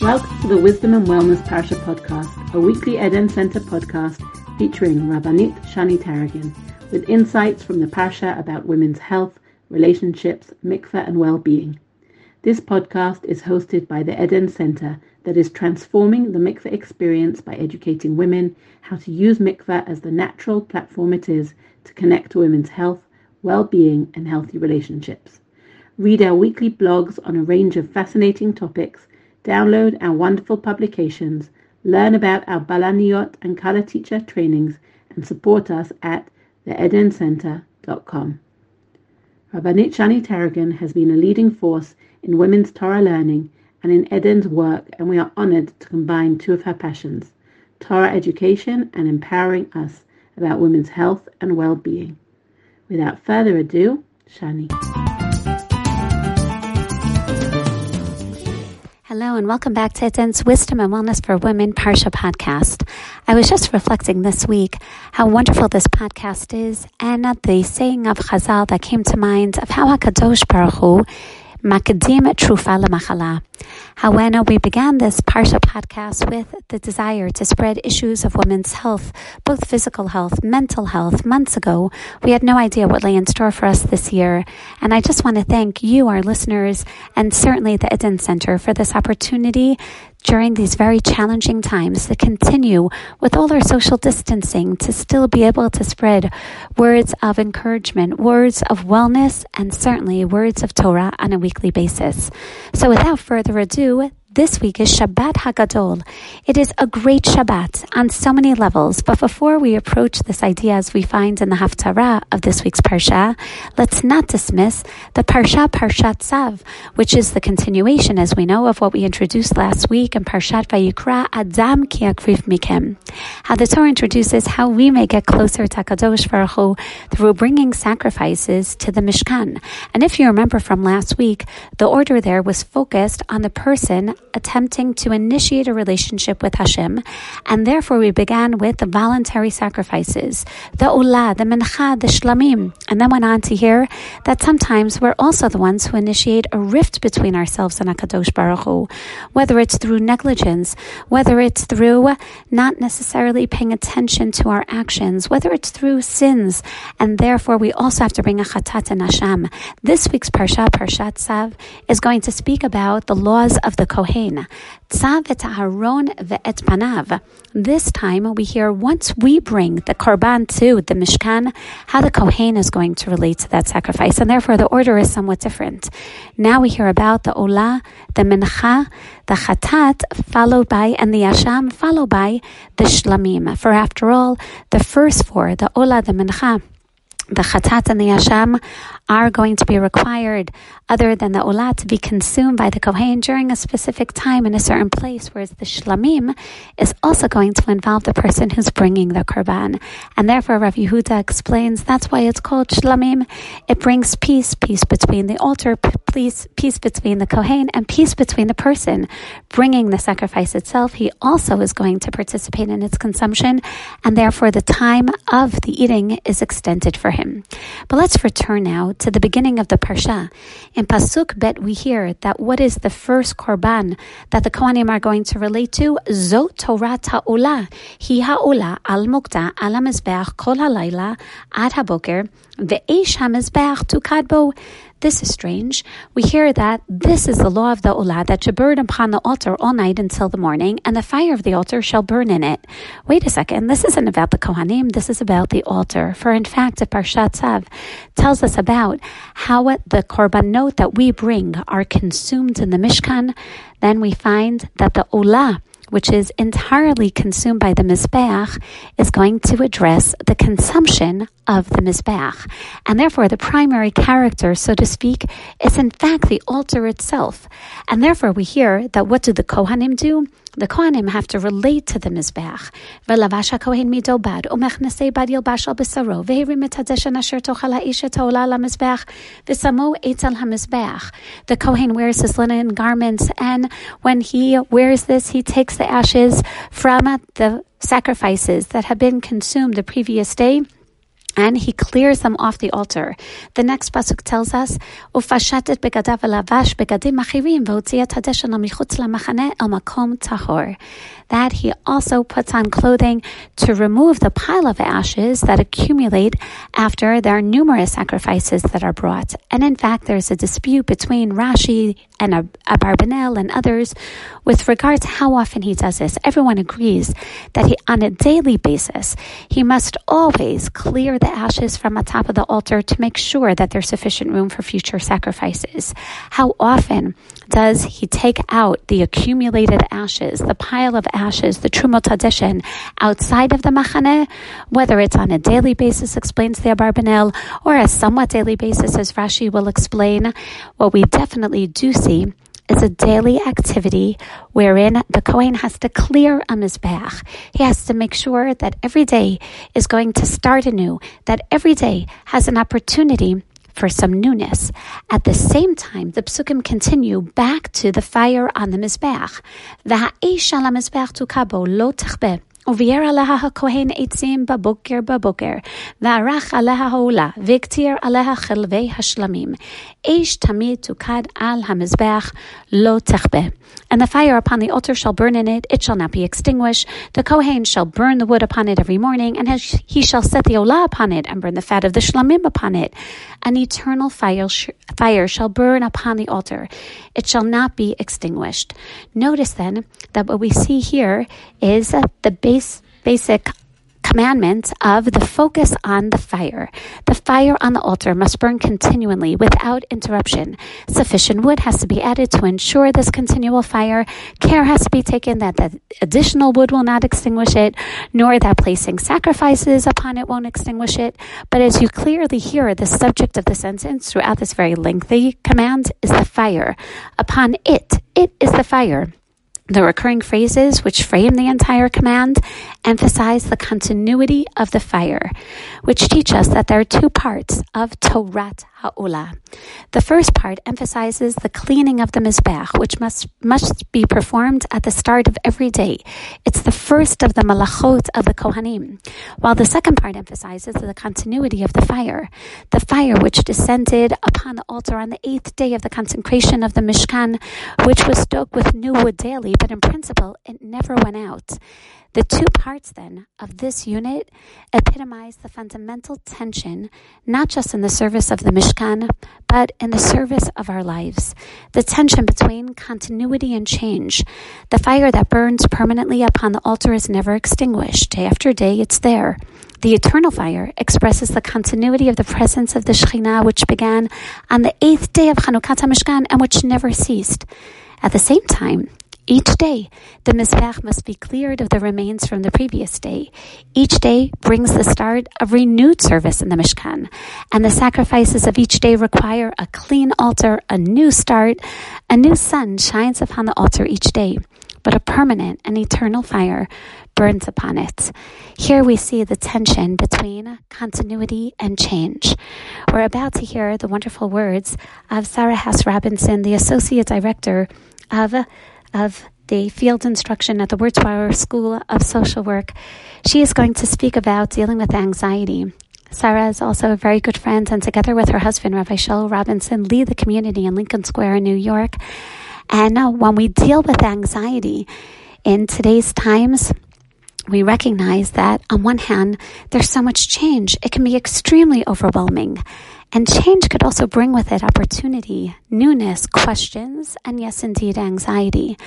Welcome to the Wisdom and Wellness Parsha podcast, a weekly Eden Center podcast featuring Rabbanit Shani Taragin, with insights from the Parsha about women's health, relationships, mikveh, and well-being. This podcast is hosted by the Eden Center that is transforming the mikveh experience by educating women how to use mikveh as the natural platform it is to connect to women's health, well-being, and healthy relationships. Read our weekly blogs on a range of fascinating topics download our wonderful publications, learn about our Balaniot and Kala Teacher trainings, and support us at theedencenter.com. Rabbanit Shani Taragin has been a leading force in women's Torah learning and in Eden's work, and we are honored to combine two of her passions, Torah education and empowering us about women's health and well-being. Without further ado, Shani. Hello and welcome back to Eden's Wisdom and Wellness for Women Parsha podcast. I was just reflecting this week how wonderful this podcast is and the saying of Chazal that came to mind of how HaKadosh Baruch Hu Makadim Trufa Machala. How when we began this Parsha podcast with the desire to spread issues of women's health, both physical health, mental health, months ago, we had no idea what lay in store for us this year. And I just want to thank you, our listeners, and certainly the Eden Center for this opportunity during these very challenging times to continue with all our social distancing to still be able to spread words of encouragement, words of wellness, and certainly words of Torah on a weekly basis. So without further ado, this week is Shabbat Hagadol. It is a great Shabbat on so many levels, but before we approach this idea as we find in the Haftarah of this week's Parsha, let's not dismiss the Parsha Parshat Tzav, which is the continuation, as we know, of what we introduced last week in Parshat Vayikra Adam Ki Akriv Mikem. How the Torah introduces how we may get closer to Kadosh Baruch Hu through bringing sacrifices to the Mishkan. And if you remember from last week, the order there was focused on the person attempting to initiate a relationship with Hashem, and therefore we began with the voluntary sacrifices, the Ulah, the Mincha, the Shlamim, and then went on to hear that sometimes we're also the ones who initiate a rift between ourselves and HaKadosh Baruch Hu, whether it's through negligence, whether it's through not necessarily paying attention to our actions, whether it's through sins, and therefore we also have to bring a chatat and asham. This week's Parsha, Parshat Tzav, is going to speak about the laws of the Kohen Kohen. Tzav et ve'et panav. This time we hear once we bring the korban to the Mishkan, how the Kohen is going to relate to that sacrifice, and therefore the order is somewhat different. Now we hear about the Olah, the Mincha, the Chatat, followed by, and the Asham, followed by the Shlamim. For after all, the first four, the Olah, the Mincha, the chatat and the asham are going to be required other than the olah to be consumed by the kohen during a specific time in a certain place, whereas the shlamim is also going to involve the person who's bringing the korban. And therefore, Rav Yehuda explains that's why it's called shlamim. It brings peace, peace between the altar, peace, peace between the kohen, and peace between the person bringing the sacrifice itself. He also is going to participate in its consumption, and therefore the time of the eating is extended for him. But let's return now to the beginning of the Parsha. In Pasuk Bet, we hear that what is the first korban that the Kohanim are going to relate to? Zot Torah Ta'ula. Hi ha'ula al mukta al ha-mizbeach kol halayla ad haboker ve'esh ha-mizbeach tukad bo. This is strange. We hear that this is the law of the Olah that should burn upon the altar all night until the morning, and the fire of the altar shall burn in it. Wait a second, this isn't about the Kohanim, this is about the altar. For in fact, the Parshat tells us about how the korbanot that we bring are consumed in the Mishkan. Then we find that the Olah which is entirely consumed by the Mizbeach, is going to address the consumption of the Mizbeach. And therefore, the primary character, so to speak, is in fact the altar itself. And therefore, we hear that what do the Kohanim do? the Kohanim have to relate to the Mizbeach. V'lavash HaKohen midobad, umechnasei bad yilbash al besaro, v'hirim etadeshen asher tochal ha'isha ta'ola al Mizbeach, v'samo etzel ha'Mizbeach. The Kohen wears his linen garments, and when he wears this, he takes the ashes from the sacrifices that have been consumed the previous day, and he clears them off the altar. The next pasuk tells us. That he also puts on clothing to remove the pile of ashes that accumulate after there are numerous sacrifices that are brought. And in fact, there's a dispute between Rashi and Abarbanel and others with regard to how often he does this. Everyone agrees that he, on a daily basis, he must always clear the ashes from the top of the altar to make sure that there's sufficient room for future sacrifices. How often does he take out the accumulated ashes, the pile of ashes, the Trumot Hadeshin, outside of the Machane, whether it's on a daily basis, explains the Abarbanel, or a somewhat daily basis, as Rashi will explain, what we definitely do see is a daily activity wherein the Kohen has to clear a Mizbeach. He has to make sure that every day is going to start anew, that every day has an opportunity for some newness. At the same time, the psukim continue back to the fire on the Mizbeach. V'ha'esh ala Mizbeach tukabo lo. Aleha kohen aleha aleha hashlamim, eish tamid tukad al hamizbeach lo techbe. And the fire upon the altar shall burn in it; it shall not be extinguished. The kohen shall burn the wood upon it every morning, and he shall set the olah upon it, and burn the fat of the shlamim upon it. An eternal fire, sh- fire shall burn upon the altar; it shall not be extinguished. Notice then that what we see here is that the base basic commandment of the focus on the fire. The fire on the altar must burn continually without interruption. Sufficient wood has to be added to ensure this continual fire. Care has to be taken that the additional wood will not extinguish it, nor that placing sacrifices upon it won't extinguish it. But as you clearly hear, the subject of the sentence throughout this very lengthy command is the fire. Upon it, it is the fire. The recurring phrases which frame the entire command emphasize the continuity of the fire, which teach us that there are two parts of Torat Ha'olah. The first part emphasizes the cleaning of the Mizbeach, which must, must be performed at the start of every day. It's the first of the malachot of the Kohanim, while the second part emphasizes the continuity of the fire. The fire which descended upon the altar on the eighth day of the consecration of the Mishkan, which was stoked with new wood daily, but in principle it never went out. The two parts, then, of this unit epitomize the fundamental tension, not just in the service of the Mishkan, but in the service of our lives. The tension between continuity and change. The fire that burns permanently upon the altar is never extinguished. Day after day, it's there. The eternal fire expresses the continuity of the presence of the Shekhinah, which began on the eighth day of Chanukat Mishkan and which never ceased. At the same time, each day, the Mizbeach must be cleared of the remains from the previous day. Each day brings the start of renewed service in the Mishkan, and the sacrifices of each day require a clean altar, a new start. A new sun shines upon the altar each day, but a permanent and eternal fire burns upon it. Here we see the tension between continuity and change. We're about to hear the wonderful words of Sara Hass Robinson, the Associate Director of of the field instruction at the Wurzweiler School of Social Work. She is going to speak about dealing with anxiety. Sara is also a very good friend, and together with her husband, Rabbi Shaul Robinson, lead the community in Lincoln Square in New York. And uh, when we deal with anxiety in today's times, we recognize that on one hand, there's so much change. It can be extremely overwhelming. And change could also bring with it opportunity, newness, questions, and yes, indeed, anxiety.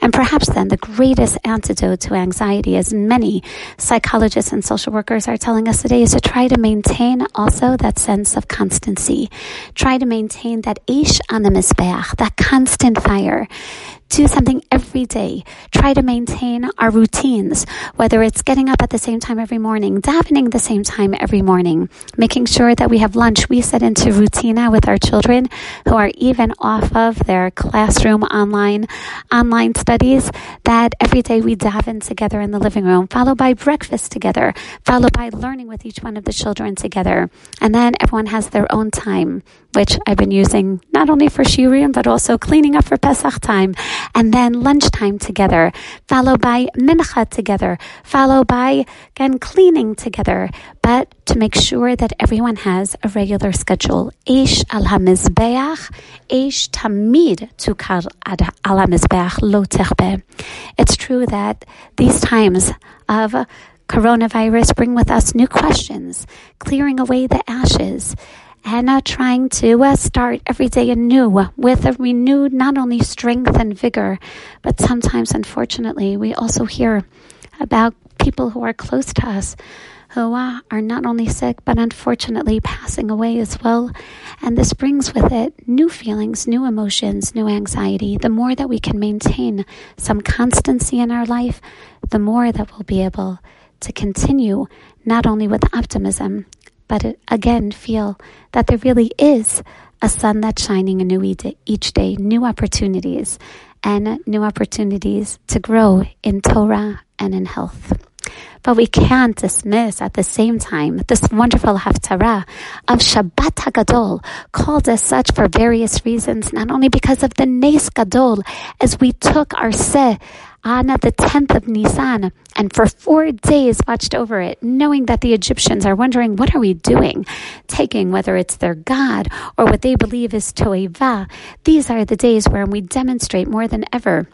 And perhaps then the greatest antidote to anxiety, as many psychologists and social workers are telling us today, is to try to maintain also that sense of constancy. Try to maintain that ish on the that constant fire do something every day. Try to maintain our routines, whether it's getting up at the same time every morning, davening the same time every morning, making sure that we have lunch. We set into routine now with our children who are even off of their classroom online, online studies that every day we daven together in the living room, followed by breakfast together, followed by learning with each one of the children together. And then everyone has their own time which I've been using not only for shiurim, but also cleaning up for Pesach time, and then lunchtime together, followed by mincha together, followed by, again, cleaning together, but to make sure that everyone has a regular schedule. Ish al hamizbeach, ish tamid tukar al hamizbeach lo It's true that these times of coronavirus bring with us new questions, clearing away the ashes, and trying to uh, start every day anew with a renewed not only strength and vigor, but sometimes, unfortunately, we also hear about people who are close to us who uh, are not only sick, but unfortunately passing away as well. And this brings with it new feelings, new emotions, new anxiety. The more that we can maintain some constancy in our life, the more that we'll be able to continue not only with optimism, but again feel that there really is a sun that's shining anew each day, new opportunities, and new opportunities to grow in Torah and in health. But we can't dismiss at the same time this wonderful Haftarah of Shabbat HaGadol, called as such for various reasons, not only because of the Nes Gadol, as we took our Seh on the 10th of Nisan and for four days watched over it, knowing that the Egyptians are wondering, what are we doing? Taking whether it's their God or what they believe is Toeva. These are the days where we demonstrate more than ever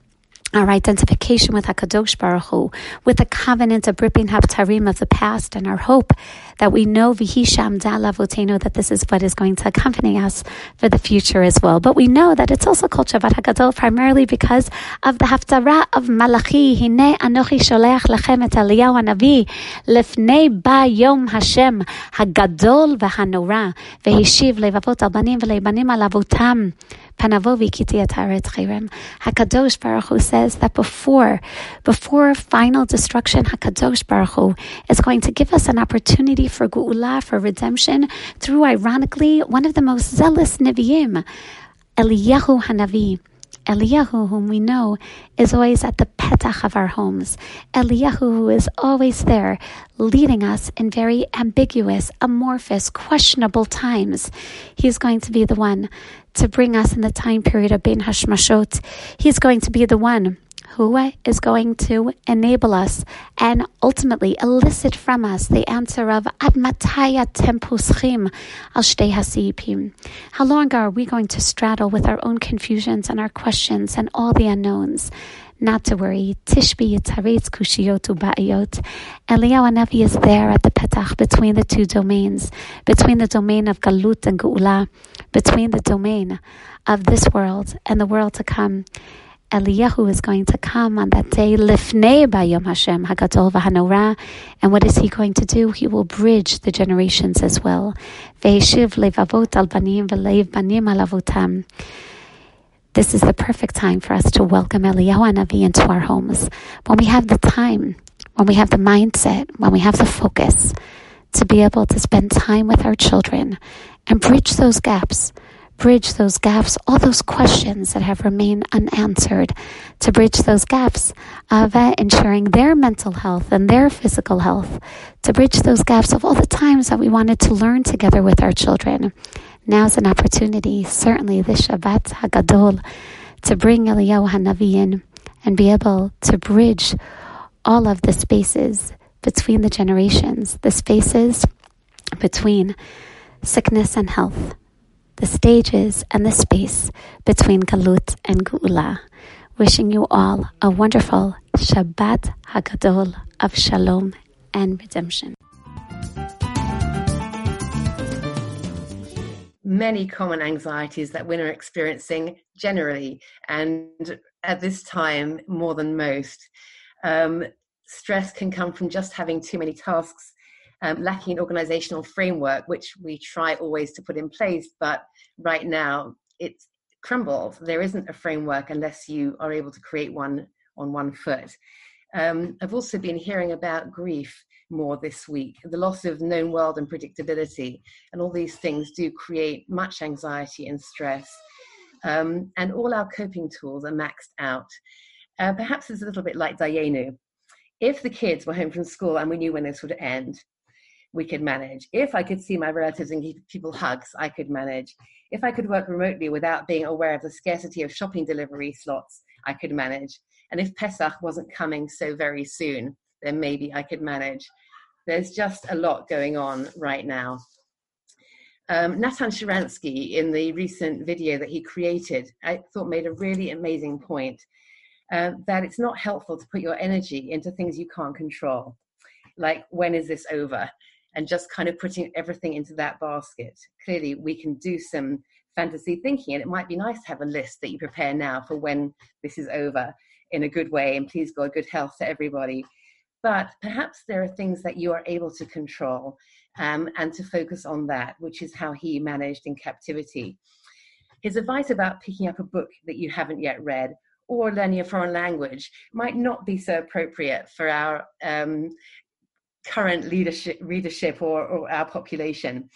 our identification with HaKadosh Baruch Hu, with the covenant of ripping Haftarim of the past and our hope that we know Vihisham Dalavoteno that this is what is going to accompany us for the future as well. But we know that it's also called Shabbat HaGadol primarily because of the Haftarah of Malachi, Hine Anochi Sholech Lechem et Eliyahu Hanavi, Lefnei Ba Yom Hashem, HaGadol v'Hanora, Vehishiv Levavot Al Banim V'Leibanim Alavotam, Panavovi Hakadosh Baruch Hu says that before, before final destruction, Hakadosh Baruch Hu is going to give us an opportunity for Geula, for redemption, through ironically one of the most zealous Nevi'im, Eliyahu Hanavi. Eliyahu, whom we know, is always at the petach of our homes. Eliyahu, who is always there, leading us in very ambiguous, amorphous, questionable times. He's going to be the one to bring us in the time period of Ben Hashmashot. He's going to be the one who is going to enable us and ultimately elicit from us the answer of Ad tempuschim al hasipim. How long are we going to straddle with our own confusions and our questions and all the unknowns? Not to worry. Tishbi yitaretz kushiyotu ba'ayot. Eliyahu Navi is there at the petach between the two domains, between the domain of galut and geula, between the domain of this world and the world to come. Eliyahu is going to come on that day, Lifnei Bayom Hashem Hagadol Vahanora, and what is he going to do? He will bridge the generations as well. Levavot al banim banim alavotam. This is the perfect time for us to welcome Eliyahu Navi into our homes. When we have the time, when we have the mindset, when we have the focus to be able to spend time with our children and bridge those gaps bridge those gaps, all those questions that have remained unanswered, to bridge those gaps of uh, ensuring their mental health and their physical health, to bridge those gaps of all the times that we wanted to learn together with our children. Now's an opportunity, certainly this Shabbat Hagadol, to bring Eliyahu Hanavi in and be able to bridge all of the spaces between the generations, the spaces between sickness and health, the stages and the space between Galut and Geula. Wishing you all a wonderful Shabbat Hagadol of Shalom and Redemption. Many common anxieties that women are experiencing generally, and at this time more than most. Um, stress can come from just having too many tasks um, lacking an organizational framework, which we try always to put in place. But right now, it's crumbled. There isn't a framework unless you are able to create one on one foot. Um, I've also been hearing about grief more this week, the loss of known world and predictability, and all these things do create much anxiety and stress. Um, and all our coping tools are maxed out. Uh, perhaps it's a little bit like Dayenu. If the kids were home from school and we knew when this would end, we could manage. If I could see my relatives and give people hugs, I could manage. If I could work remotely without being aware of the scarcity of shopping delivery slots, I could manage. And if Pesach wasn't coming so very soon, then maybe I could manage. There's just a lot going on right now. Um, Natan Sharansky, in the recent video that he created, I thought made a really amazing point uh, that it's not helpful to put your energy into things you can't control, like when is this over? And just kind of putting everything into that basket. Clearly, we can do some fantasy thinking, and it might be nice to have a list that you prepare now for when this is over in a good way. And please, God, good health to everybody. But perhaps there are things that you are able to control um, and to focus on that, which is how he managed in captivity. His advice about picking up a book that you haven't yet read or learning a foreign language might not be so appropriate for our um, current leadership, readership or, or our population.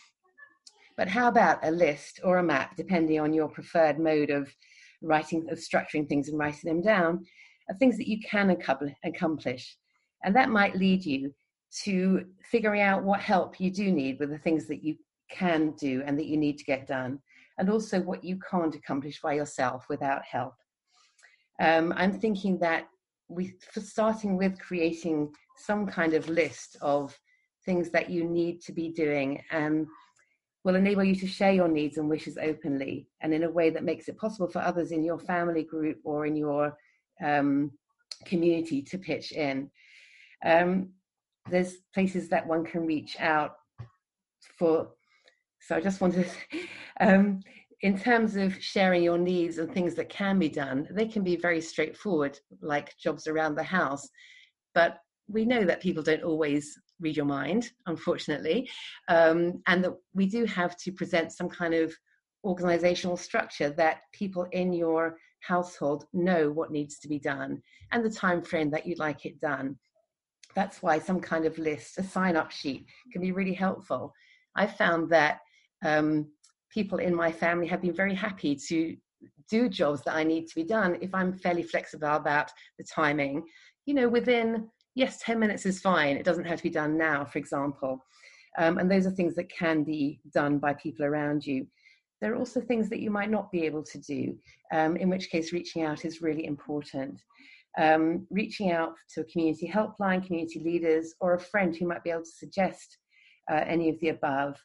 But how about a list or a map, depending on your preferred mode of writing, of structuring things and writing them down, of things that you can accomplish. And that might lead you to figuring out what help you do need with the things that you can do and that you need to get done, and also what you can't accomplish by yourself without help. Um, I'm thinking that we, starting with creating some kind of list of things that you need to be doing, um, will enable you to share your needs and wishes openly and in a way that makes it possible for others in your family group or in your um, community to pitch in. Um, there's places that one can reach out for. So I just wanted, um, in terms of sharing your needs and things that can be done, they can be very straightforward, like jobs around the house. But we know that people don't always read your mind, unfortunately, um, and that we do have to present some kind of organizational structure that people in your household know what needs to be done and the time frame that you'd like it done that's why some kind of list, a sign up sheet, can be really helpful. I found that um, people in my family have been very happy to do jobs that I need to be done if I'm fairly flexible about the timing. You know, within, yes, 10 minutes is fine. It doesn't have to be done now, for example. Um, and those are things that can be done by people around you. There are also things that you might not be able to do, um, in which case reaching out is really important um, reaching out to a community helpline, community leaders, or a friend who might be able to suggest uh, any of the above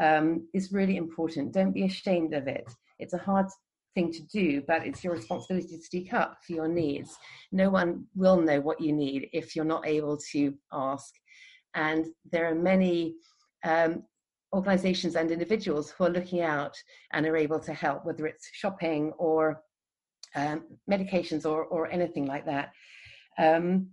um, is really important. Don't be ashamed of it. It's a hard thing to do, but it's your responsibility to speak up for your needs. No one will know what you need if you're not able to ask. And there are many um, organizations and individuals who are looking out and are able to help, whether it's shopping or um, medications or, or anything like that. Um,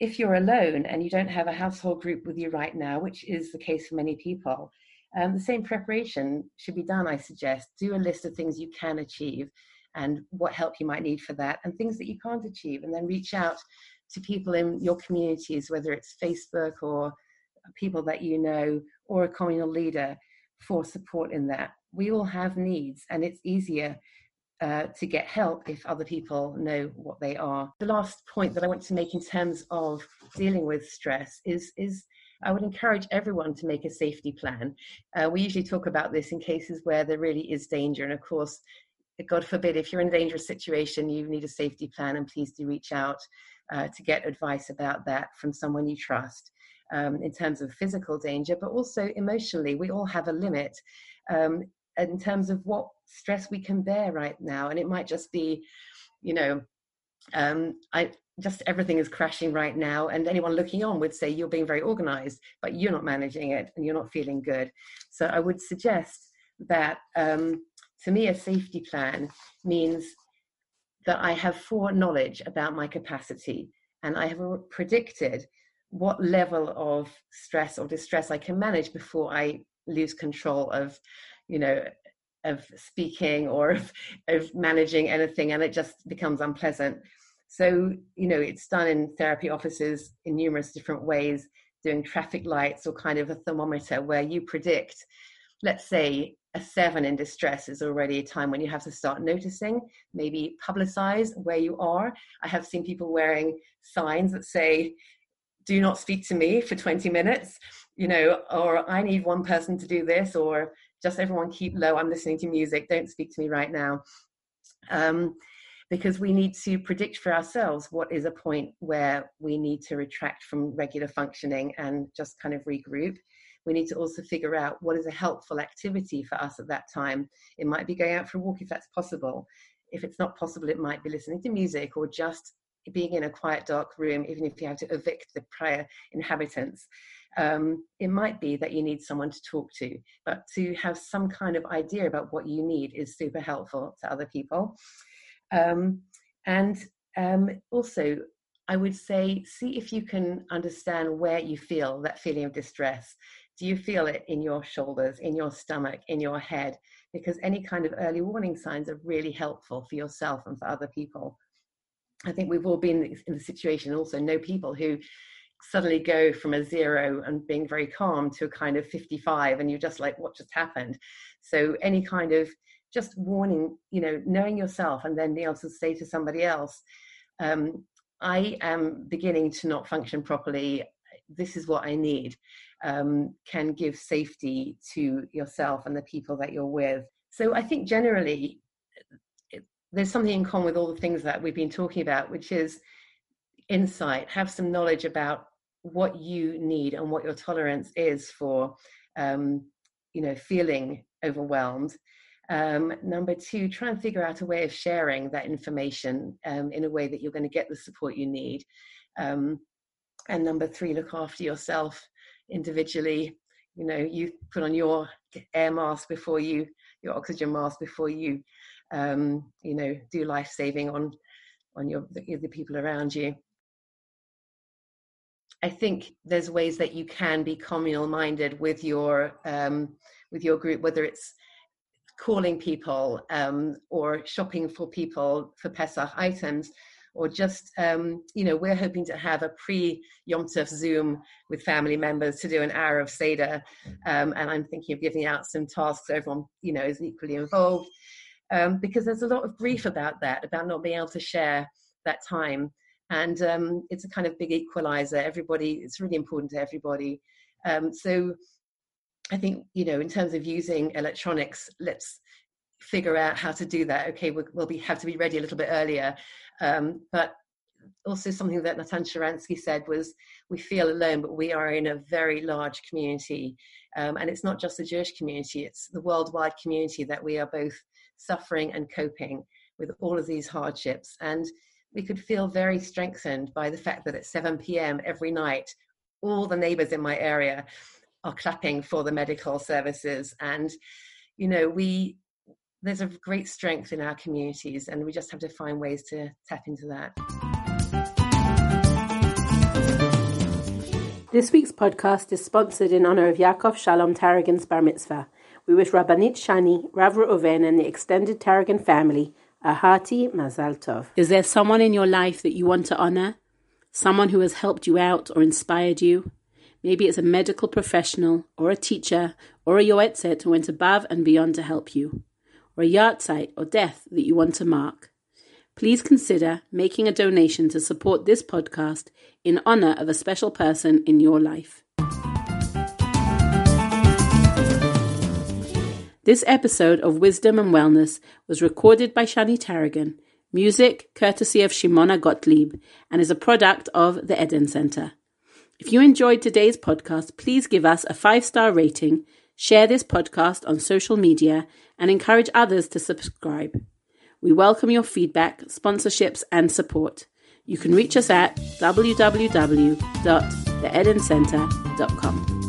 if you're alone and you don't have a household group with you right now, which is the case for many people, um, the same preparation should be done, I suggest. Do a list of things you can achieve and what help you might need for that, and things that you can't achieve, and then reach out to people in your communities, whether it's Facebook or people that you know or a communal leader for support in that. We all have needs, and it's easier uh, to get help if other people know what they are. The last point that I want to make in terms of dealing with stress is is I would encourage everyone to make a safety plan. Uh, we usually talk about this in cases where there really is danger, and of course, God forbid, if you're in a dangerous situation, you need a safety plan, and please do reach out uh, to get advice about that from someone you trust. Um, in terms of physical danger, but also emotionally, we all have a limit. Um, in terms of what stress we can bear right now and it might just be you know um, i just everything is crashing right now and anyone looking on would say you're being very organized but you're not managing it and you're not feeling good. So i would suggest that um, to me a safety plan means that i have foreknowledge about my capacity and i have predicted what level of stress or distress i can manage before i lose control of you know of speaking or of, of managing anything and it just becomes unpleasant so you know it's done in therapy offices in numerous different ways doing traffic lights or kind of a thermometer where you predict let's say a seven in distress is already a time when you have to start noticing maybe publicize where you are i have seen people wearing signs that say do not speak to me for 20 minutes you know, or I need one person to do this, or just everyone keep low. I'm listening to music. Don't speak to me right now. Um, because we need to predict for ourselves what is a point where we need to retract from regular functioning and just kind of regroup. We need to also figure out what is a helpful activity for us at that time. It might be going out for a walk if that's possible. If it's not possible, it might be listening to music or just being in a quiet, dark room, even if you have to evict the prior inhabitants um, it might be that you need someone to talk to, but to have some kind of idea about what you need is super helpful to other people. Um, and um, also, I would say, see if you can understand where you feel that feeling of distress. Do you feel it in your shoulders, in your stomach, in your head? Because any kind of early warning signs are really helpful for yourself and for other people. I think we've all been in the situation, also know people who suddenly go from a zero and being very calm to a kind of 55 and you're just like what just happened so any kind of just warning you know knowing yourself and then being able to say to somebody else um, i am beginning to not function properly. This is what i need um, can give safety to yourself and the people that you're with. So i think generally there's something in common with all the things that we've been talking about which is insight. Have some knowledge about what you need and what your tolerance is for um, you know feeling overwhelmed um, number two try and figure out a way of sharing that information um, in a way that you're going to get the support you need. Um, and number three look after yourself individually. You know you put on your air mask before you your oxygen mask before you um, you know do life saving on on your the, the people around you. I think there's ways that you can be communal minded with your um, with your group, whether it's calling people um, or shopping for people for Pesach items, or just um, you know we're hoping to have a pre Yom Tov Zoom with family members to do an hour of Seder, um, and I'm thinking of giving out some tasks so everyone you know is equally involved, um, because there's a lot of grief about that, about not being able to share that time and um, it's a kind of big equalizer. Everybody, it's really important to everybody. Um, so I think you know, in terms of using electronics, let's figure out how to do that. Okay, we'll, we'll be have to be ready a little bit earlier, um, but also something that Natan Sharansky said was we feel alone, but we are in a very large community. Um, and it's not just the Jewish community, it's the worldwide community that we are both suffering and coping with all of these hardships. And we could feel very strengthened by the fact that at 7 p.m. every night, all the neighbors in my area are clapping for the medical services. And, you know, we, there's a great strength in our communities, and we just have to find ways to tap into that. This week's podcast is sponsored in honor of Yaakov Shalom Taragin's bar mitzvah. We wish Rabbanit Shani, Rav Reuven, and the extended Tarragon family a hearty Mazal Tov. Is there someone in your life that you want to honor? Someone who has helped you out or inspired you? Maybe it's a medical professional or a teacher or a yoetzet who went above and beyond to help you, or a yahrzeit or death that you want to mark. Please consider making a donation to support this podcast in honor of a special person in your life. This episode of Wisdom and Wellness was recorded by Shani Taragin, music courtesy of Shimona Gottlieb, and is a product of the Eden Center. If you enjoyed today's podcast, please give us a five star rating, share this podcast on social media, and encourage others to subscribe. We welcome your feedback, sponsorships, and support. You can reach us at www.theedencenter.com.